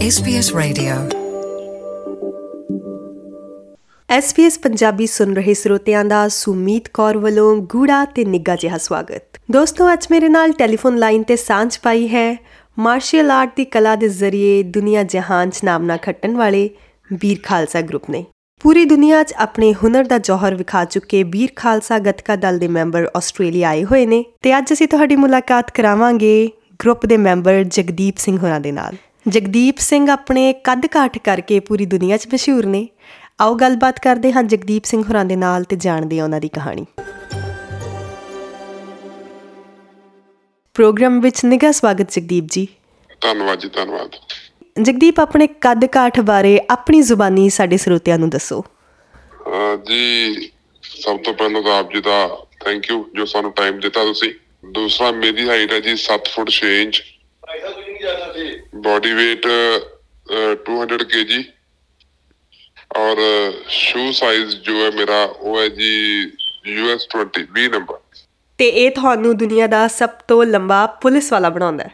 SBS Radio. SBS Punjabi ਸੁਣ ਰਹੇ ਸਰੋਤਿਆਂ ਦਾ ਸੁਮੀਤ ਕੌਰ ਵੱਲੋਂ ਗੂੜਾ ਤੇ ਨਿੱਘਾ ਜਿਹਾ ਸਵਾਗਤ। ਦੋਸਤੋ, ਅੱਜ ਮੇਰੇ ਨਾਲ ਟੈਲੀਫੋਨ ਲਾਈਨ ਤੇ ਸਾਂਝ ਪਾਈ ਹੈ। ਮਾਰਸ਼ਲ ਆਰਟ ਦੀ ਕਲਾ ਦੇ ਜ਼ਰੀਏ ਦੁਨੀਆ ਜਹਾਨ 'ਚ ਨਾਮ ਨਾ ਖੱਟਣ ਵਾਲੇ ਵੀਰ ਖਾਲਸਾ ਗਰੁੱਪ ਨੇ। ਪੂਰੀ ਦੁਨੀਆ 'ਚ ਆਪਣੇ ਹੁਨਰ ਦਾ ਜੌਹਰ ਵਿਖਾ ਚੁੱਕੇ ਵੀਰ ਖਾਲਸਾ ਗੱਤਕਾ ਦਲ ਦੇ ਮੈਂਬਰ ਆਸਟ੍ਰੇਲੀਆ ਆਏ ਹੋਏ ਨੇ। ਤੇ ਅੱਜ ਅਸੀਂ ਤੁਹਾਡੀ ਮੁਲਾਕਾਤ ਕਰਾਵਾਂਗੇ ਗਰੁੱਪ ਦੇ ਮੈਂਬਰ ਜਗਦੀਪ ਸਿੰਘ ਹੋਰਾਂ ਦੇ ਨਾਲ। ਜਗਦੀਪ ਸਿੰਘ ਆਪਣੇ ਕੱਦ ਕਾਠ ਕਰਕੇ ਪੂਰੀ ਦੁਨੀਆ 'ਚ ਮਸ਼ਹੂਰ ਨੇ। ਆਓ ਗੱਲਬਾਤ ਕਰਦੇ ਹਾਂ ਜਗਦੀਪ ਸਿੰਘ ਹੋਰਾਂ ਦੇ ਨਾਲ ਤੇ ਜਾਣਦੇ ਹਾਂ ਉਹਨਾਂ ਦੀ ਕਹਾਣੀ। ਪ੍ਰੋਗਰਾਮ ਵਿੱਚ ਨਿੱਘਾ ਸਵਾਗਤ ਜਗਦੀਪ ਜੀ। ਧੰਨਵਾਦ ਜੀ ਧੰਨਵਾਦ। ਜਗਦੀਪ ਆਪਣੇ ਕੱਦ ਕਾਠ ਬਾਰੇ ਆਪਣੀ ਜ਼ੁਬਾਨੀ ਸਾਡੇ ਸਰੋਤਿਆਂ ਨੂੰ ਦੱਸੋ। ਜੀ ਸਭ ਤੋਂ ਪਹਿਲਾਂ ਤਾਂ ਆਪ ਜੀ ਦਾ ਥੈਂਕ ਯੂ ਜੋ ਸਾਨੂੰ ਟਾਈਮ ਦਿੱਤਾ ਤੁਸੀਂ। ਦੂਸਰਾ ਮੇਰੀ ਹਾਈਟ ਹੈ ਜੀ 7 ਫੁੱਟ 6 ਇੰਚ। ਬਾਡੀ weight ਅਹ, 200 kg. ਔਰ ਸ਼ੂ ਸਾਈਜ਼ ਜੋ ਹੈ ਮੇਰਾ ਉਹ ਹੈ ਜੀ US 20 20 ਨੰਬਰ ਤੇ ਇਹ ਤੁਹਾਨੂੰ ਦੁਨੀਆ ਦਾ ਸਭ ਤੋਂ ਲੰਬਾ ਪੁਲਿਸ ਵਾਲਾ ਬਣਾਉਂਦਾ ਹੈ।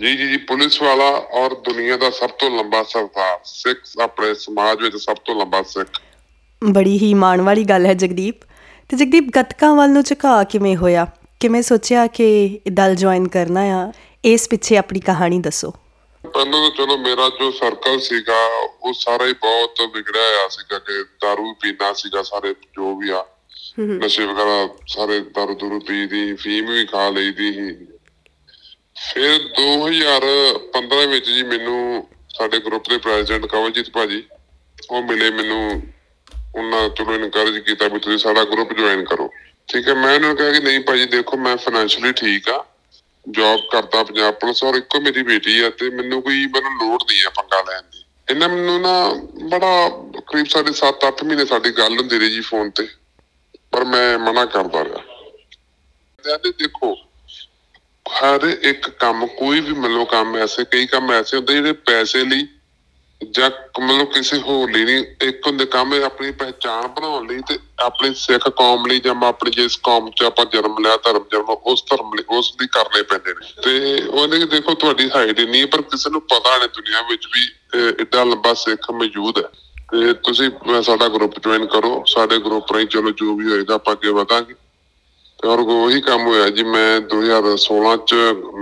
ਜੀ ਜੀ ਜੀ ਪੁਲਿਸ ਵਾਲਾ ਔਰ ਦੁਨੀਆ ਦਾ ਸਭ ਤੋਂ ਲੰਬਾ ਸਰਦਾਰ ਸਿੱਖ ਆਪਣੇ ਸਮਾਜ ਵਿੱਚ ਸਭ ਤੋਂ ਲੰਬਾ ਸਿੱਖ। ਬੜੀ ਹੀ ਮਾਣ ਵਾਲੀ ਗੱਲ ਹੈ ਜਗਦੀਪ। ਤੇ ਜਗਦੀਪ ਗੱਤਕਾਂ ਵੱਲ ਨੂੰ ਝੁਕਾ ਕਿਵੇਂ ਹੋਇਆ? ਕਿਵੇਂ ਸੋਚਿਆ ਕਿ ਇਹ ਦਲ ਜੁਆਇਨ ਕਰਨਾ ਆ? ਇਸ ਪਿੱਛੇ ਆਪਣੀ ਕਹਾਣੀ ਦੱਸੋ। ਪਹਿਲਾਂ ਤਾਂ ਚਲੋ ਮੇਰਾ ਜੋ ਸਰਕਲ ਸੀਗਾ ਉਹ ਸਾਰਾ ਹੀ ਬਹੁਤ ਵਿਗੜਿਆ ਹੋਇਆ ਸੀਗਾ ਕਿ दारू ਪੀਣਾ ਸੀਗਾ ਸਾਰੇ ਜੋ ਵੀ ਆ। ਨਸ਼ੇ ਵਗੈਰਾ ਸਾਰੇ ਦਾਰੂ ਦੂਰੂ ਪੀਦੀ ਫੀਮ ਵੀ ਖਾ ਲਈਦੀ ਸੀ। ਫਿਰ 2015 ਵਿੱਚ ਜੀ ਮੈਨੂੰ ਸਾਡੇ ਗਰੁੱਪ ਦੇ ਪ੍ਰੈਜ਼ੀਡੈਂਟ ਕਵਲਜੀਤ ਭਾਜੀ ਉਹ ਮਿਲੇ ਮੈਨੂੰ। ਉਹਨਾਂ ਚਲੋ ਇਨਕਰੇਜ ਕੀਤਾ ਵੀ ਤੁਸੀਂ ਸਾਡਾ ਗਰੁੱਪ ਜੁਆਇਨ ਕਰੋ। ਠੀਕ ਹੈ ਮੈਂ ਉਹਨਾਂ ਨੂੰ ਕਿਹਾ ਕਿ ਨਹੀਂ ਭਾਜੀ ਦੇਖੋ ਮੈਂ ਫਾਈਨੈਂਸ਼ੀਅਲੀ ਠੀਕ ਆ। ਜੌਬ ਕਰਦਾ ਪੰਜਾਬ ਪੁਲਿਸ ਔਰ ਇੱਕੋ ਮੇਰੀ ਬੇਟੀ ਆ ਤੇ ਮੈਨੂੰ ਕੋਈ ਮੈਨੂੰ ਲੋੜ ਨਹੀਂ ਆ ਪੰਗਾ ਲੈਣ ਦੀ। ਇਹਨਾਂ ਮੈਨੂੰ ਨਾ ਬੜਾ ਕਰੀਬ ਸਾਡੇ 7-8 ਮਹੀਨੇ ਸਾਡੀ ਗੱਲ ਹੁੰਦੀ ਰਹੀ ਜੀ ਫੋਨ ਤੇ, ਪਰ ਮੈਂ ਮਨਾ ਕਰਦਾ ਰਿਹਾ। ਕਹਿੰਦੇ ਦੇਖੋ, ਹਰ ਇੱਕ ਕੰਮ ਕੋਈ ਵੀ ਮਤਲਬ ਕੰਮ ਐਸੇ, ਕਈ ਕੰਮ ਐਸੇ ਹੁੰਦੇ ਜਿਹੜੇ ਪੈਸੇ ਲਈ ਜਾਂ ਮਤਲਬ ਕਿਸੇ ਹੋਰ ਲਈ ਨਹੀਂ, ਇੱਕ ਹੁੰਦੇ ਕੰਮ ਇਹ ਆਪਣੀ ਪਹਿਚਾਣ ਬਣਾਉਣ ਲਈ ਤੇ ਆਪਣੀ ਸਿੱਖ ਕੌਮ ਲਈ ਜਾਂ ਆਪਣੀ ਜਿਸ ਕੌਮ 'ਚ ਆਪਾਂ ਜਨਮ ਲਿਆ, ਧਰਮ ਜਨਮ, ਉਸ ਧਰਮ ਲਈ, ਉਸ ਦੀ ਕਰਨੇ ਪੈਂਦੇ ਨੇ। ਤੇ ਉਹਨੇ ਕਿ ਦੇਖੋ ਤੁਹਾਡੀ ਹਾਈਟ ਨਹੀਂ ਹੈ, ਪਰ ਕਿਸੇ ਨੂੰ ਪਤਾ ਨਹੀਂ ਦੁਨੀਆ ਵਿੱਚ ਵੀ ਇਹ ਏਡਾ ਲੰਬਾ ਸਿੱਖ ਮੌਜੂਦ ਹੈ। ਤੇ ਤੁਸੀਂ, ਅਹ, ਸਾਡਾ ਗਰੁੱਪ ਜੁਆਇਨ ਕਰੋ, ਸਾਡੇ ਗਰੁੱਪ ਰਾਹੀਂ ਚਲੋ ਜੋ ਵੀ ਹੋਏਗਾ ਆਪਾਂ ਅੱਗੇ ਵਧਾਂਗੇ। ਤੇ ਔਰ ਉਹੀ ਕੰਮ ਹੋਇਆ ਜੀ, ਮੈਂ 2016 ਚ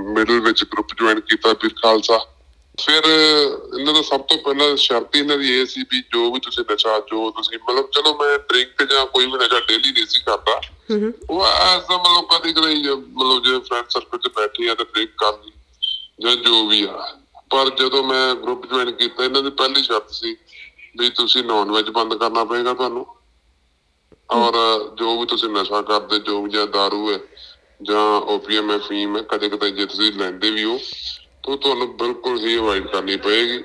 ਮਿਡਲ ਵਿੱਚ ਗਰੁੱਪ ਜੁਆਇਨ ਕੀਤਾ ਵੀਰ ਖਾਲਸਾ। ਫਿਰ ਇਹਨਾਂ ਦਾ ਸਭ ਤੋਂ ਪਹਿਲਾਂ ਸ਼ਰਤ ਇਹਨਾਂ ਦੀ ਇਹ ਸੀ ਵੀ ਜੋ ਵੀ ਤੁਸੀਂ ਨਸ਼ਾ ਜੋ ਤੁਸੀਂ ਮਤਲਬ ਚਲੋ ਮੈਂ ਡਰਿੰਕ ਜਾਂ ਕੋਈ ਵੀ ਨਸ਼ਾ ਡੇਲੀ ਨਹੀਂ ਸੀ ਕਰਦਾ ਉਹ ਐਸਾ ਮਤਲਬ ਕਦੀ ਕਦੇ ਮਤਲਬ ਜੇ ਫਰੈਂਡ ਸਰਕਲ 'ਚ ਬੈਠੇ ਆ ਤਾਂ ਡਰਿੰਕ ਕਰ ਲਈ ਜਾਂ ਜੋ ਵੀ ਆ। ਪਰ ਜਦੋਂ ਮੈਂ ਗਰੁੱਪ ਜੁਆਇਨ ਕੀਤਾ ਇਹਨਾਂ ਦੀ ਪਹਿਲੀ ਸ਼ਰਤ ਸੀ ਵੀ ਤੁਸੀਂ ਨਾਨ ਵੈਜ ਬੰਦ ਕਰਨਾ ਪਏਗਾ ਤੁਹਾਨੂੰ। ਔਰ ਜੋ ਵੀ ਤੁਸੀਂ ਨਸ਼ਾ ਕਰਦੇ ਜੋ ਵੀ ਜਾਂ दारू ਹੈ ਜਾਂ ਓਪੀਐਮ ਹੈ ਫੀਮ ਹੈ ਕਦੇ ਕਦੇ ਜੇ ਤੁਸੀਂ ਲੈਂਦੇ ਵੀ ਹੋ ਤਾਂ ਤੁਹਾਨੂੰ ਬਿਲਕੁਲ ਹੀ ਅਵਾਇਡ ਕਰਨੀ ਪਏਗੀ।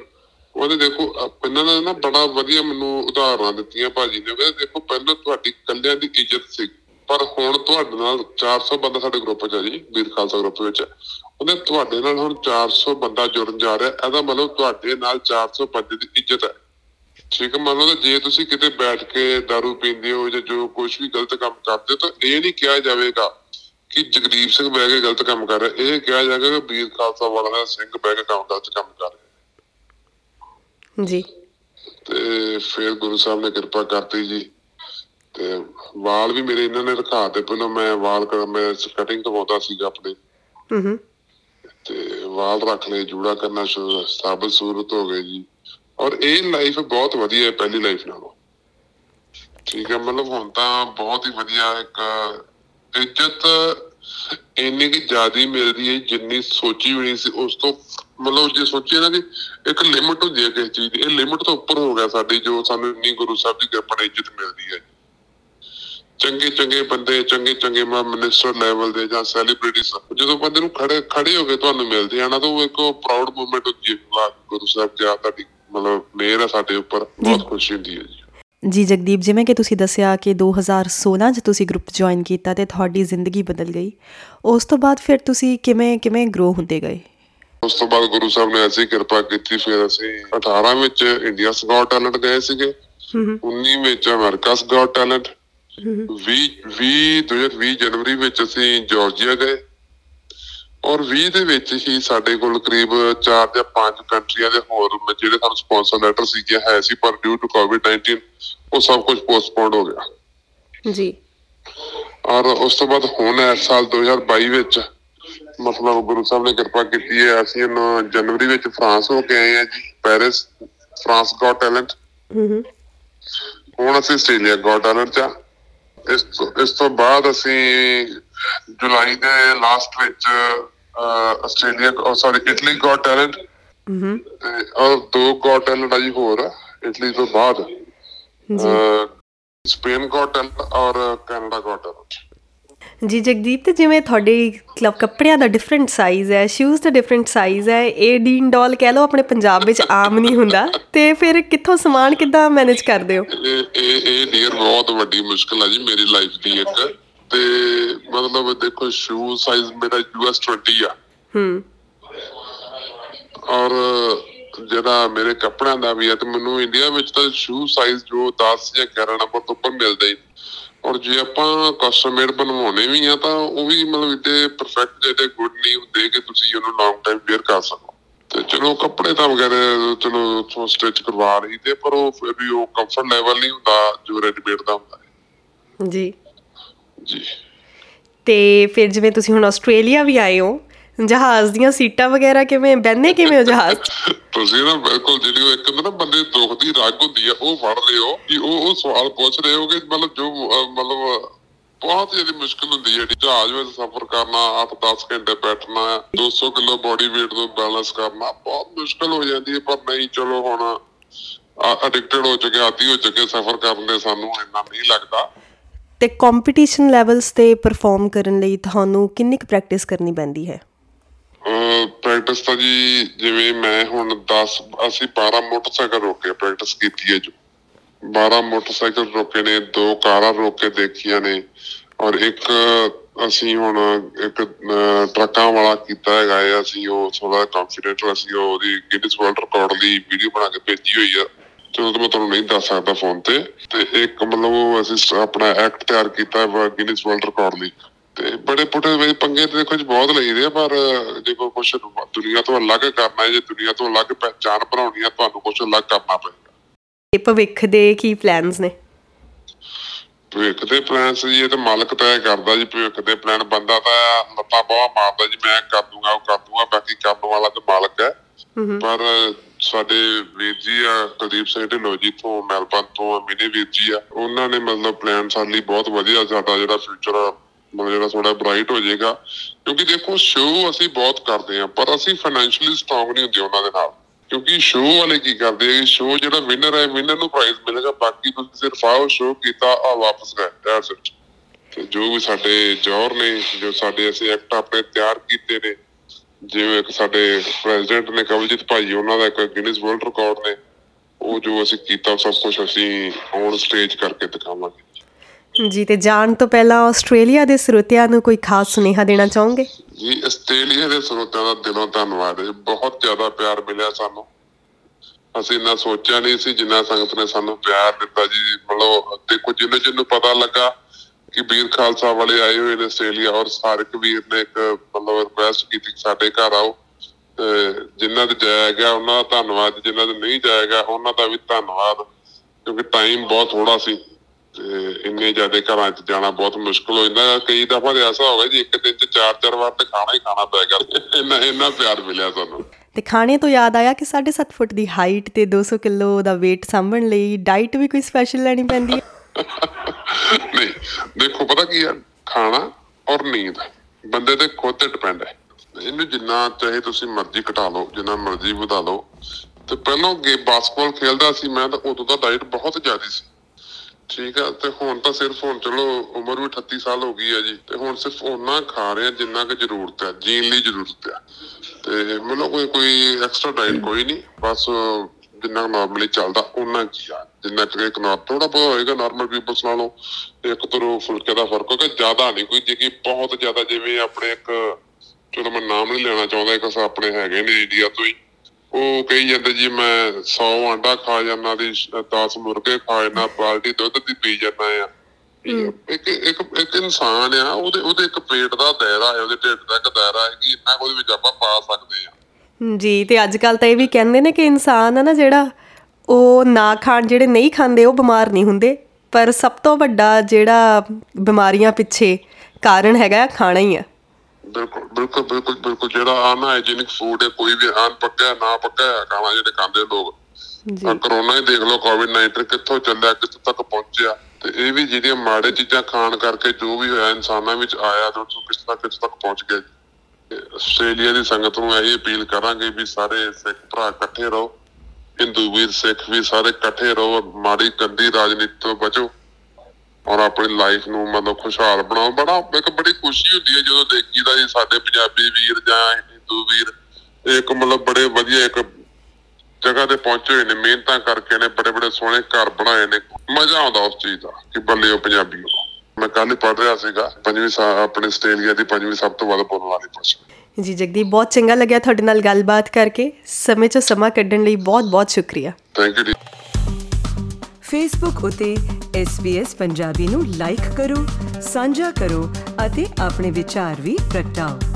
ਉਹਦੇ ਦੇਖੋ, ਅਹ ਇਹਨਾਂ ਨੇ ਨਾ ਬੜਾ ਵਧੀਆ ਮੈਨੂੰ ਉਦਾਹਰਨਾਂ ਦਿੱਤੀਆਂ ਭਾਜੀ ਨੇ। ਕਹਿੰਦੇ, ਦੇਖੋ, ਪਹਿਲਾਂ ਤੁਹਾਡੀ ਕੱਲਿਆਂ ਦੀ ਇੱਜ਼ਤ ਸੀ, ਪਰ ਹੁਣ ਤੁਹਾਡੇ ਨਾਲ 400 ਬੰਦਾ ਸਾਡੇ ਗਰੁੱਪ 'ਚ ਹੈ ਜੀ, ਵੀਰ ਖਾਲਸਾ ਗਰੁੱਪ ਵਿੱਚ। ਉਹਨੇ ਤੁਹਾਡੇ ਨਾਲ ਹੁਣ 400 ਬੰਦਾ ਜੁੜਨ ਜਾ ਰਿਹਾ। ਇਹਦਾ ਮਤਲਬ ਤੁਹਾਡੇ ਨਾਲ 400 ਬੰਦੇ ਦੀ ਇੱਜ਼ਤ ਹੈ। ਠੀਕ ਹੈ, ਮੰਨ ਲਓ ਕਿ ਜੇ ਤੁਸੀਂ ਕਿਤੇ ਬੈਠ ਕੇ दारू ਪੀਂਦੇ ਹੋ ਜਾਂ ਜੋ ਕੁਝ ਵੀ ਗਲਤ ਕੰਮ ਕਰਦੇ ਹੋ, ਤਾਂ ਇਹ ਨਹੀਂ ਕਿਹਾ ਜਾਵੇਗਾ ਕਿ ਜਗਦੀਪ ਸਿੰਘ ਬਹਿ ਕੇ ਗਲਤ ਕੰਮ ਕਰ ਰਿਹਾ। ਇਹ ਕਿਹਾ ਜਾਵੇਗਾ ਕਿ ਵੀਰ ਖਾਲਸਾ ਵਾਲਾ ਸਿੰਘ ਬਹਿ ਕੇ ਕੰਮ ਗਲਤ ਕੰਮ ਕਰ ਰਿਹਾ। ਜੀ। ਤੇ ਫਿਰ ਗੁਰੂ ਸਾਹਿਬ ਨੇ ਕਿਰਪਾ ਕਰਤੀ ਜੀ। ਤੇ ਵਾਲ ਵੀ ਮੇਰੇ ਇਹਨਾਂ ਨੇ ਰਖਾ ਤੇ ਪਹਿਲਾਂ ਮੈਂ ਵਾਲ ਕਰ ਮੈਂ ਕਟਿੰਗ ਕਰਵਾਉਂਦਾ ਸੀਗਾ ਆਪਣੇ। ਹੂੰ ਹੂੰ। ਤੇ ਵਾਲ ਰੱਖ ਲਏ ਜੂੜਾ ਕਰਨਾ ਸ਼ੁਰੂ ਸਾਬਤ ਸੂਰਤ ਹੋ ਗਏ ਜੀ। ਔਰ ਇਹ ਲਾਈਫ ਬਹੁਤ ਵਧੀਆ ਹੈ ਪਹਿਲੀ ਲਾਈਫ ਨਾਲੋਂ। ਠੀਕ ਹੈ ਮਤਲਬ ਹੁਣ ਤਾਂ ਬਹੁਤ ਹੀ ਵਧੀਆ ਇੱਕ ਇੱਜ਼ਤ ਇੰਨੀ ਕਿ ਜ਼ਿਆਦੀ ਮਿਲਦੀ ਹੈ ਜਿੰਨੀ ਸੋਚੀ ਹੋਈ ਸੀ ਉਸ ਤੋਂ ਮਤਲਬ ਜੇ ਸੋਚੀਏ ਨਾ ਕਿ ਇੱਕ ਲਿਮਟ ਹੁੰਦੀ ਹੈ ਕਿਸੇ ਚੀਜ਼ ਦੀ ਇਹ ਲਿਮਟ ਤੋਂ ਉੱਪਰ ਹੋ ਗਿਆ ਸਾਡੀ ਜੋ ਸਾਨੂੰ ਇੰਨੀ ਗੁਰੂ ਸਾਹਿਬ ਦੀ ਕਿਰਪਾ ਨਾਲ ਇੱਜ਼ਤ ਮਿਲਦੀ ਹੈ। ਚੰਗੇ ਚੰਗੇ ਬੰਦੇ ਚੰਗੇ ਚੰਗੇ ਮਿਨਿਸਟਰ ਲੈਵਲ ਦੇ ਜਾਂ ਸੈਲੀਬ੍ਰਿਟੀਜ਼ ਜਦੋਂ ਬੰਦੇ ਨੂੰ ਖੜੇ ਖੜੇ ਹੋ ਕੇ ਤੁਹਾਨੂੰ ਮਿਲਦੇ ਆ ਨਾ ਤਾਂ ਉਹ ਇੱਕ ਪ੍ਰਾਊਡ ਮੂਮੈਂਟ ਹੁੰਦੀ ਹੈ ਗੁਰੂ ਸਾਹਿਬ ਜੀ ਆ ਤੁਹਾਡੀ ਮਤਲਬ ਮਿਹਰ ਹੈ ਸਾਡੇ ਉੱਪਰ ਬਹੁਤ ਖੁਸ਼ੀ ਹੁੰਦੀ ਹੈ ਜੀ। ਜੀ ਜਗਦੀਪ ਜਿਵੇਂ ਕਿ ਤੁਸੀਂ ਦੱਸਿਆ ਕਿ 2016 'ਚ ਤੁਸੀਂ ਗਰੁੱਪ ਜੁਆਇਨ ਕੀਤਾ ਤੇ ਤੁਹਾਡੀ ਜ਼ਿੰਦਗੀ ਬਦਲ ਗਈ। ਉਸ ਤੋਂ ਬਾਅਦ ਫਿਰ ਤੁਸੀਂ ਕਿਵੇਂ ਕਿਵੇਂ ਗਰੋ ਹੁੰਦੇ ਗਏ? ਉਸ ਤੋਂ ਬਾਅਦ ਗੁਰੂ ਸਾਹਿਬ ਨੇ ਐਸੀ ਕਿਰਪਾ ਕੀਤੀ ਫਿਰ ਅਸੀਂ 18 ਵਿੱਚ ਇੰਡੀਆ ਸਗਾਟ ਟੈਲੈਂਟ ਗਏ ਸੀਗੇ। 19 ਵਿੱਚ ਅਮਰੀਕਾ ਸਗਾਟ ਟੈਲੈਂਟ 20 20 2020 ਜਨਵਰੀ ਵਿੱਚ ਅਸੀਂ ਜਾਰਜੀਆ ਗਏ। ਔਰ 20 ਦੇ ਵਿੱਚ ਹੀ ਸਾਡੇ ਕੋਲ ਕਰੀਬ 4 ਜਾਂ 5 ਕੰਟਰੀਆਂ ਦੇ ਹੋਰ ਜਿਹੜੇ ਸਾਨੂੰ ਸਪਾਂਸਰ ਲੈਟਰ ਸੀਗੇ ਹੈ ਸੀ ਪਰ ਡਿਊ ਟੂ ਕੋਵਿਡ-19 ਉਹ ਸਭ ਕੁਝ ਪੋਸਟਪੋਨਡ ਹੋ ਗਿਆ। ਜੀ। ਔਰ ਉਸ ਤੋਂ ਬਾਅਦ ਹੁਣ ਇਸ ਸਾਲ 2022 ਵਿੱਚ ਮਤਲਬ ਗੁਰੂ ਸਾਹਿਬ ਨੇ ਕਿਰਪਾ ਕੀਤੀ ਹੈ ਅਸੀਂ ਜਨਵਰੀ ਵਿੱਚ ਫਰਾਂਸ ਹੋ ਕੇ ਆਏ ਆ ਜੀ ਪੈਰਿਸ ਫਰਾਂਸ ਗॉट ਟੈਲੈਂਟ ਹੂੰ ਹੂੰ। ਹੁਣ ਅਸੀਂ ਆਸਟ੍ਰੇਲੀਆ ਗॉट ਟੈਲੈਂਟ ਚ ਇਸ ਤੋਂ ਬਾਅਦ ਅਸੀਂ ਜੁਲਾਈ ਦੇ ਲਾਸਟ ਵਿੱਚ Australia sorry Italy got talent hmm ਔਰ ਦੋ ਗਾਟ ਟੈਲੈਂਟ ਆਈ ਹੋਰ ਇਟਲੀ ਤੋਂ ਬਾਅਦ। ਸਪੇਨ ਗਾਟ ਟੈਲੈਂਟ ਔਰ ਕੈਨੇਡਾ ਗਾਟ ਟੈਲੈਂਟ ਜੀ ਜਗਦੀਪ ਤੇ ਜਿਵੇਂ ਤੁਹਾਡੇ ਕਲਬ ਕੱਪੜਿਆਂ ਦਾ ਡਿਫਰੈਂਟ ਸਾਈਜ਼ ਹੈ ਸ਼ੂਜ਼ ਦਾ ਡਿਫਰੈਂਟ ਸਾਈਜ਼ ਹੈ ਇਹ ਡੀਨ ਡਾਲ ਕਹਿ ਲਓ ਆਪਣੇ ਪੰਜਾਬ ਵਿੱਚ ਆਮ ਨਹੀਂ ਹੁੰਦਾ ਤੇ ਫਿਰ ਕਿੱਥੋਂ ਸਮਾਨ ਕਿੱਦਾਂ ਮੈਨੇਜ ਕਰਦੇ ਹੋ? ਇਹ ਇਹ ਡੀਅਰ ਬਹੁਤ ਵੱਡੀ ਮੁਸ਼ਕਲ ਹੈ ਜੀ ਮੇਰੀ ਲਾਈਫ ਦੀ ਇੱਕ। ਤੇ ਮਤਲਬ ਦੇਖੋ ਸ਼ੂ ਸਾਈਜ਼ ਮੇਰਾ ਯੂਐਸ 20 ਆ। ਹੂੰ। ਔਰ ਜਿਹੜਾ ਮੇਰੇ ਕੱਪੜਿਆਂ ਦਾ ਵੀ ਹੈ ਤੇ ਮੈਨੂੰ ਇੰਡੀਆ ਵਿੱਚ ਤਾਂ ਸ਼ੂ ਸਾਈਜ਼ ਜੋ 10 ਜਾਂ 11 ਨੰਬਰ ਤੋਂ ਉੱਪਰ ਮਿਲਦਾ ਹੀ। ਔਰ ਜੇ ਆਪਾਂ ਕਸਟਮ ਮੇਡ ਬਣਵਾਉਣੇ ਵੀ ਆ ਤਾਂ ਉਹ ਵੀ ਮਤਲਬ ਇੱਡੇ ਪਰਫੈਕਟ ਜਿਹੜੇ ਗੁੱਡ ਨਹੀਂ ਹੁੰਦੇ ਕਿ ਤੁਸੀਂ ਉਹਨੂੰ ਲੌਂਗ ਟਾਈਮ ਵੇਅਰ ਕਰ ਸਕੋ। ਤੇ ਚਲੋ ਕੱਪੜੇ ਤਾਂ ਵਗੈਰਾ ਚਲੋ ਤੋਂ ਸਟਿਚ ਕਰਵਾ ਰਹੀ ਤੇ ਪਰ ਉਹ ਫਿਰ ਵੀ ਉਹ ਕੰਫਰਟ ਲੈਵਲ ਨਹੀਂ ਹੁੰਦਾ ਜੋ ਰੈਡੀਮੇਡ ਦਾ ਹੁੰਦਾ। ਜੀ। ਜੀ ਤੇ ਫਿਰ ਜਿਵੇਂ ਤੁਸੀਂ ਹੁਣ ਆਸਟ੍ਰੇਲੀਆ ਵੀ ਆਏ ਹੋ ਜਹਾਜ਼ ਦੀਆਂ ਸੀਟਾਂ ਵਗੈਰਾ ਕਿਵੇਂ ਬੈਠਨੇ ਕਿਵੇਂ ਹੋ ਜਹਾਜ਼? ਤੁਸੀਂ ਨਾ ਬਿਲਕੁਲ ਜਿਹੜੀ ਉਹ ਇੱਕ ਨਾ ਬੰਦੇ ਦੁੱਖ ਦੀ ਰਗ ਹੁੰਦੀ ਆ ਉਹ ਫੜ ਹੋ ਕਿ ਉਹ ਉਹ ਸਵਾਲ ਪੁੱਛ ਰਹੇ ਹੋ ਕਿ ਮਤਲਬ ਜੋ ਮਤਲਬ ਬਹੁਤ ਜ਼ਿਆਦਾ ਮੁਸ਼ਕਲ ਹੁੰਦੀ ਹੈ ਜਿਹੜੀ ਜਹਾਜ਼ ਵਿੱਚ ਸਫ਼ਰ ਕਰਨਾ 8-10 ਘੰਟੇ ਬੈਠਣਾ 200 ਕਿਲੋ ਬੋਡੀ weight ਨੂੰ ਬੈਲੈਂਸ ਕਰਨਾ ਬਹੁਤ ਮੁਸ਼ਕਲ ਹੋ ਜਾਂਦੀ ਹੈ ਪਰ ਨਹੀਂ ਚਲੋ ਹੁਣ ਐਡਿਕਟਡ ਹੋ ਚੁੱਕੇ ਆਦੀ ਹੋ ਚੁੱਕੇ ਸਫ਼ਰ ਕਰਨ ਦੇ ਸਾਨੂੰ ਇੰਨਾ ਨਹੀਂ ਲੱਗਦਾ ਤੇ ਕੰਪੀਟੀਸ਼ਨ ਲੈਵਲਸ ਤੇ ਪਰਫਾਰਮ ਕਰਨ ਲਈ ਤੁਹਾਨੂੰ ਕਿੰਨੀ ਕੁ ਪ੍ਰੈਕਟਿਸ ਕਰਨੀ ਪੈਂਦੀ ਹੈ? ਪ੍ਰੈਕਟਿਸ ਤਾਂ ਜੀ ਜਿਵੇਂ ਮੈਂ ਹੁਣ 10 ਅਸੀਂ 12 ਮੋਟਰਸਾਈਕਲ ਰੋਕੇ ਪ੍ਰੈਕਟਿਸ ਕੀਤੀ ਹੈ ਜੋ। 12 ਮੋਟਰਸਾਈਕਲ ਰੋਕੇ ਨੇ ਦੋ ਕਾਰਾਂ ਰੋਕ ਕੇ ਦੇਖੀਆਂ ਨੇ ਔਰ ਇੱਕ ਅਸੀਂ ਹੁਣ ਇੱਕ ਅਹ, ਟਰੱਕਾਂ ਵਾਲਾ ਕੀਤਾ ਹੈਗਾ ਹੈ ਅਸੀਂ ਉਹ ਥੋੜਾ ਕੰਫੀਡੈਂਟ ਅਸੀਂ ਉਹਦੀ ਗਿਨੀਸ ਵਰਲਡ ਰਿਕਾਰਡ ਲਈ ਵੀਡੀਓ ਬਣਾ ਕੇ ਭੇਜੀ ਹੋਈ ਆ। ਚਲੋ ਤੇ ਮੈਂ ਤੁਹਾਨੂੰ ਨਹੀਂ ਦੱਸ ਸਕਦਾ ਫੋਨ ਤੇ। ਤੇ ਇੱਕ ਮਤਲਬ ਉਹ ਅਸੀਂ ਆਪਣਾ ਐਕਟ ਤਿਆਰ ਕੀਤਾ ਹੈ ਗਿਨੀਸ ਵਰਲਡ ਰਿਕਾਰਡ ਲਈ। ਤੇ ਬੜੇ ਪੁੱਟੇ ਹੋਏ ਪੰਗੇ ਤੇ ਦੇਖੋ ਜੀ ਬਹੁਤ ਲਈਦੇ ਆ ਪਰ ਜੇ ਕੋਈ ਕੁਛ ਦੁਨੀਆ ਤੋਂ ਅਲੱਗ ਕਰਨਾ ਹੈ ਜੇ ਦੁਨੀਆ ਤੋਂ ਅਲੱਗ ਪਹਿਚਾਨ ਬਣਾਉਣੀ ਹੈ ਤੁਹਾਨੂੰ ਕੁਛ ਅਲੱਗ ਕਰਨਾ ਪਏਗਾ। ਤੇ ਭਵਿੱਖ ਦੇ ਕੀ ਪਲਾਨਸ ਨੇ? ਭਵਿੱਖ ਦੇ ਪਲਾਨ ਸੀ ਇਹ ਤਾਂ ਮਾਲਕ ਤੈਅ ਕਰਦਾ ਜੀ ਭਵਿੱਖ ਦੇ ਪਲਾਨ ਬੰਦਾ ਤਾਂ ਲੱਤਾਂ ਬਾਹਾਂ ਮਾਰਦਾ ਜੀ ਮੈਂ ਕਰ ਦੂੰਗਾ ਉਹ ਕਰ ਦੂੰਗਾ ਬਾਕੀ ਕਰਨ ਵਾਲਾ ਤੇ ਮਾਲਕ ਹੈ। ਪਰ ਸਾਡੇ ਵੀਰ ਜੀ ਆ, ਕੁਲਦੀਪ ਸਿੰਘ ਢਿੱਲੋਂ ਜੀ ਤੋਂ ਮੈਲਬਨ ਤੋਂ ਆ ਮਿਨੀ ਵੀਰ ਜੀ ਆ, ਉਹਨਾਂ ਨੇ ਮਤਲਬ ਪਲਾਨ ਸਾਡੇ ਲਈ ਬਹੁਤ ਵਧੀਆ ਸਾਡਾ ਜਿਹੜਾ ਫਿਊਚਰ ਮਤਲਬ ਜਿਹੜਾ ਥੋੜਾ ਬ੍ਰਾਈਟ ਹੋ ਜਾਏਗਾ। ਕਿਉਂਕਿ ਦੇਖੋ ਸ਼ੋਅ ਅਸੀਂ ਬਹੁਤ ਕਰਦੇ ਆ ਪਰ ਅਸੀਂ ਫਾਈਨੈਂਸ਼ੀਅਲੀ ਸਟਰੋਂਗ ਨਹੀਂ ਹੁੰਦੇ ਉਹਨਾਂ ਦੇ ਨਾਲ। ਕਿਉਂਕਿ ਸ਼ੋਅ ਵਾਲੇ ਕੀ ਕਰਦੇ ਆ ਸ਼ੋਅ ਜਿਹੜਾ ਵਿਨਰ ਹੈ ਵਿਨਰ ਨੂੰ ਪ੍ਰਾਈਜ਼ ਮਿਲੇਗਾ, ਬਾਕੀ ਤੁਸੀਂ ਸਿਰਫ ਆਓ ਸ਼ੋਅ ਕੀਤਾ, ਆ ਵਾਪਸ ਗਏ ਦੈਟਸ ਇਟ ਤੇ ਜੋ ਵੀ ਸਾਡੇ ਜੌਹਰ ਨੇ, ਜੋ ਸਾਡੇ ਅਸੀਂ ਐਕਟ ਆਪਣੇ ਤਿਆਰ ਕੀਤੇ ਨੇ ਜਿਵੇਂ ਇੱਕ ਸਾਡੇ ਪ੍ਰੈਜ਼ੀਡੈਂਟ ਨੇ ਕਵਲਜੀਤ ਭਾਈ ਉਹਨਾਂ ਦਾ ਇੱਕ ਗਿਨੀਜ਼ ਵਰਲਡ ਰਿਕਾਰਡ ਨੇ ਉਹ ਜੋ ਅਸੀਂ ਕੀਤਾ ਸਭ ਕੁਝ ਅਸੀਂ ਔਨ ਸਟੇਜ ਕਰਕੇ ਦਿਖਾਵਾਂਗੇ। ਜੀ ਤੇ ਜਾਣ ਤੋਂ ਪਹਿਲਾਂ ਆਸਟ੍ਰੇਲੀਆ ਦੇ ਸਰੋਤਿਆਂ ਨੂੰ ਕੋਈ ਖਾਸ ਸੁਨੇਹਾ ਦੇਣਾ ਚਾਹੋਗੇ? ਜੀ ਆਸਟ੍ਰੇਲੀਆ ਦੇ ਸਰੋਤਿਆਂ ਦਾ ਦਿਲੋਂ ਧੰਨਵਾਦ ਹੈ ਬਹੁਤ ਜ਼ਿਆਦਾ ਪਿਆਰ ਮਿਲਿਆ ਸਾਨੂੰ। ਅਸੀਂ ਇੰਨਾ ਸੋਚਿਆ ਨਹੀਂ ਸੀ ਜਿੰਨਾ ਸੰਗਤ ਨੇ ਸਾਨੂੰ ਪਿਆਰ ਦਿੱਤਾ ਜੀ ਮਤਲਬ ਦੇਖੋ ਜਿਹਨੂੰ ਜਿਹਨੂੰ ਪਤਾ ਲੱਗਾ ਕਿ ਵੀਰ ਖਾਲਸਾ ਵਾਲੇ ਆਏ ਹੋਏ ਨੇ ਆਸਟ੍ਰੇਲੀਆ ਔਰ ਸਾਰਕ ਵੀਰ ਨੇ ਇੱਕ ਮਤਲਬ ਰਿਕੁਐਸਟ ਕੀਤੀ ਕਿ ਸਾਡੇ ਘਰ ਆਓ। ਜਿਨ੍ਹਾਂ ਦੇ ਜਾਇਆ ਗਿਆ ਉਹਨਾਂ ਦਾ ਧੰਨਵਾਦ ਜਿਨ੍ਹਾਂ ਦੇ ਨਹੀਂ ਜਾਇਆ ਗਿਆ ਉਹਨਾਂ ਦਾ ਵੀ ਧੰਨਵਾਦ ਕਿਉਂਕਿ ਟਾਈਮ ਬਹੁਤ ਥੋੜਾ ਸੀ ਤੇ ਇੰਨੇ ਜ਼ਿਆਦਾ ਘਰਾਂ 'ਚ ਜਾਣਾ ਬਹੁਤ ਮੁਸ਼ਕਲ ਹੋ ਜਾਂਦਾ। ਕਈ ਦਫਾ ਤੇ ਐਸਾ ਹੋ ਗਿਆ ਜੀ ਇੱਕ ਦਿਨ 'ਚ ਚਾਰ ਚਾਰ ਵਾਰ ਤੇ ਖਾਣਾ ਹੀ ਖਾਣਾ ਪੈ ਗਿਆ। ਇੰਨਾ ਇੰਨਾ ਪਿਆਰ ਮਿਲਿਆ ਸਾਨੂੰ। ਤੇ ਖਾਣੇ ਤੋਂ ਯਾਦ ਆਇਆ ਕਿ 7.5 ਫੁੱਟ ਦੀ ਹਾਈਟ ਤੇ 200 ਕਿਲੋ ਦਾ weight ਸਾਂਭਣ ਲਈ ਡਾਈਟ ਵੀ ਕੋਈ ਸਪੈਸ਼ਲ ਲੈਣੀ ਪੈਂਦੀ ਹੈ? ਨਹੀਂ, ਦੇਖੋ, ਪਤਾ ਕੀ ਹੈ? ਖਾਣਾ ਔਰ ਨੀਂਦ, ਬੰਦੇ ਤੇ ਖੁਦ ਤੇ ਡਿਪੈਂਡ ਹੈ। ਇਹਨੂੰ ਜਿੰਨਾ ਚਾਹੇ ਤੁਸੀਂ ਮਰਜ਼ੀ ਘਟਾ ਲਓ, ਜਿੰਨਾ ਮਰਜ਼ੀ ਵਧਾ ਲਓ। ਤੇ ਪਹਿਲਾਂ ਗੇ ਬਾਸਕਟਬਾਲ ਖੇਲਦਾ ਸੀ ਮੈਂ, ਤਾਂ ਉਦੋਂ ਦਾ ਡਾਈਟ ਬਹੁਤ ਜ਼ਿਆਦਾ ਸੀ। ਠੀਕ ਆ, ਤੇ ਹੁਣ ਤਾਂ ਸਿਰਫ, ਹੁਣ ਚਲੋ, ਉਮਰ ਵੀ 38 ਸਾਲ ਹੋ ਗਈ ਹੈ ਜੀ, ਤੇ ਹੁਣ ਸਿਰਫ ਉਹਨਾਂ ਖਾ ਰਹੇ ਆ ਜਿੰਨਾ ਕਿ ਜ਼ਰੂਰਤ ਹੈ, ਜੀਣ ਲਈ ਜ਼ਰੂਰਤ ਹੈ। ਤੇ ਮਤਲਬ ਕੋਈ ਕੋਈ ਐਕਸਟਰਾ ਡਾਈਟ ਕੋਈ ਨਹੀਂ, ਬਸ ਜਿੰਨਾ ਨਾਰਮਲੀ ਚੱਲਦਾ ਉਹਨਾਂ ਕੀ ਆ। ਜਿੰਨਾ ਕਿ ਇੱਕ ਨਾਰ ਥੋੜਾ ਬਹੁਤ ਹੋਏਗਾ ਨਾਰਮਲ ਪੀਪਲਸ ਨਾਲੋਂ ਇੱਕ ਤਰੋ ਫੁਲਕੇ ਦਾ ਫ਼ਰਕ ਹੋਗਾ ਜ਼ਿਆਦਾ ਨਹੀਂ ਕੋਈ ਜੇ ਕਿ ਬਹੁਤ ਜ਼ਿਆਦਾ ਜਿਵੇਂ ਆਪਣੇ ਇੱਕ ਚਲੋ ਮੈਂ ਨਾਮ ਨਹੀਂ ਲੈਣਾ ਚਾਹੁੰਦਾ ਇੱਕ ਆਪਣੇ ਹੈਗੇ ਨੇ ਇੰਡੀਆ ਤੋਂ ਹੀ। ਉਹ ਕਹੀ ਜਾਂਦੇ ਜੀ ਮੈਂ 100 ਆਂਡਾ ਖਾ ਜਾਂਦਾ ਦੀ 10 ਮੁਰਗੇ ਖਾ ਜਾਂਦਾ ਬਾਲਟੀ ਦੁੱਧ ਦੀ ਪੀ ਜਾਂਦਾ ਆ। ਇੱਕ ਇੱਕ ਇੱਕ ਇਨਸਾਨ ਆ ਉਹਦੇ ਉਹਦੇ ਇੱਕ ਪੇਟ ਦਾ ਦਾਇਰਾ ਹੈ ਉਹਦੇ ਢਿੱਡ ਦਾ ਇੱਕ ਦਾਇਰਾ ਹੈ ਕਿ ਇੰਨਾ ਕੁ ਉਹਦੇ ਵਿੱਚ ਆਪਾਂ ਪਾ ਸਕਦੇ ਆ। ਜੀ ਤੇ ਅੱਜ ਕੱਲ ਤਾਂ ਇਹ ਵੀ ਕਹਿੰਦੇ ਨੇ ਕਿ ਇਨਸਾਨ ਆ ਨਾ ਜਿਹੜਾ ਉਹ ਨਾ ਖਾਣ ਜਿਹੜੇ ਨਹੀਂ ਖਾਂਦੇ ਉਹ ਬਿਮਾਰ ਨਹੀਂ ਹੁੰਦੇ। ਪਰ ਸਭ ਤੋਂ ਵੱਡਾ ਜਿਹੜਾ ਬਿਮਾਰੀਆਂ ਪਿੱਛੇ ਕਾਰਨ ਹੈਗਾ ਖਾਣਾ ਹੀ ਆ ਬਿਲਕੁਲ ਬਿਲਕੁਲ ਬਿਲਕੁਲ ਬਿਲਕੁਲ। ਜਿਹੜਾ ਅਨਹਾਈਜੀਨਿਕ ਫੂਡ ਹੈ ਕੋਈ ਵੀ ਅਨ ਪੱਕਿਆ ਨਾ ਪੱਕਿਆ ਖਾਣਾ ਜਿਹੜੇ ਖਾਂਦੇ ਲੋਕ। ਜੀ। ਕਰੋਨਾ ਹੀ ਦੇਖ ਲਓ ਕੋਵਿਡ 19 ਕਿੱਥੋਂ ਚੱਲਿਆ ਕਿੱਥੋਂ ਤੱਕ ਪਹੁੰਚਿਆ। ਤੇ ਇਹ ਵੀ ਜਿਹੜੀਆਂ ਮਾੜੇ ਚੀਜ਼ਾਂ ਖਾਣ ਕਰਕੇ ਜੋ ਵੀ ਹੋਇਆ ਇਨਸਾਨਾਂ ਵਿੱਚ ਆਇਆ ਤੇ ਉਹ ਕਿਸ ਤੱਕ ਕਿਸ ਤੱਕ ਪਹੁੰਚ ਗਿਆ ਆਸਟ੍ਰੇਲੀਆ ਦੀ ਸੰਗਤ ਨੂੰ ਇਹੀ ਅਪੀਲ ਕਰਾਂਗੇ ਵੀ ਸਾਰੇ ਸਿੱਖ ਭਰਾ ਇਕੱਠੇ ਰਹੋ। ਹਿੰਦੂ ਵੀਰ ਸਿੱਖ ਵੀ ਸਾਰੇ ਇਕੱਠੇ ਰਹੋ, ਮਾੜੀ ਗੰਦੀ ਰਾਜਨੀਤੀ ਤੋਂ ਬਚੋ ਔਰ ਆਪਣੀ ਲਾਈਫ ਨੂੰ ਮਤਲਬ ਖੁਸ਼ਹਾਲ ਬਣਾਓ। ਬੜਾ ਇੱਕ ਬੜੀ ਖੁਸ਼ੀ ਹੁੰਦੀ ਹੈ ਜਦੋਂ ਦੇਖੀਦਾ ਜੀ ਸਾਡੇ ਪੰਜਾਬੀ ਵੀਰ ਜਾਂ ਹਿੰਦੂ ਵੀਰ ਇੱਕ ਮਤਲਬ ਬੜੇ ਵਧੀਆ ਇੱਕ ਜਗ੍ਹਾ ਤੇ ਪਹੁੰਚੇ ਹੋਏ ਨੇ, ਮਿਹਨਤਾਂ ਕਰਕੇ ਨੇ, ਬੜੇ ਬੜੇ ਸੋਹਣੇ ਘਰ ਬਣਾਏ ਨੇ। ਮਜ਼ਾ ਆਉਂਦਾ ਉਸ ਚੀਜ਼ ਦਾ ਕਿ ਬੱਲੇ ਉਹ ਪੰਜਾਬੀ ਹੋ ਮੈਂ ਕੱਲ ਹੀ ਪੜ੍ਹ ਰਿਹਾ ਸੀਗਾ, ਪੰਜਵੀਂ ਸਾ- ਆਪਣੇ ਆਸਟ੍ਰੇਲੀਆ ਦੀ ਪੰਜਵੀਂ ਸਭ ਤੋਂ ਵੱਧ ਬੋਲਣ ਵਾਲੀ ਭਾਸ਼ਾ ਜੀ ਜਗਦੀਪ ਬਹੁਤ ਚੰਗਾ ਲੱਗਿਆ ਤੁਹਾਡੇ ਨਾਲ ਗੱਲਬਾਤ ਕਰਕੇ। ਸਮੇਂ 'ਚੋਂ ਸਮਾਂ ਕੱਢਣ ਲਈ ਬਹੁਤ ਬਹੁਤ ਸ਼ੁਕਰੀਆ। ਥੈਂਕ ਯੂ ਫੇਸਬੁੱਕ ਉਤੇ SBS ਪੰਜਾਬੀ ਨੂੰ ਲਾਈਕ ਕਰੋ ਸਾਂਝਾ ਕਰੋ ਅਤੇ ਆਪਣੇ ਵਿਚਾਰ ਵੀ ਪ੍ਰਗਟਾਓ।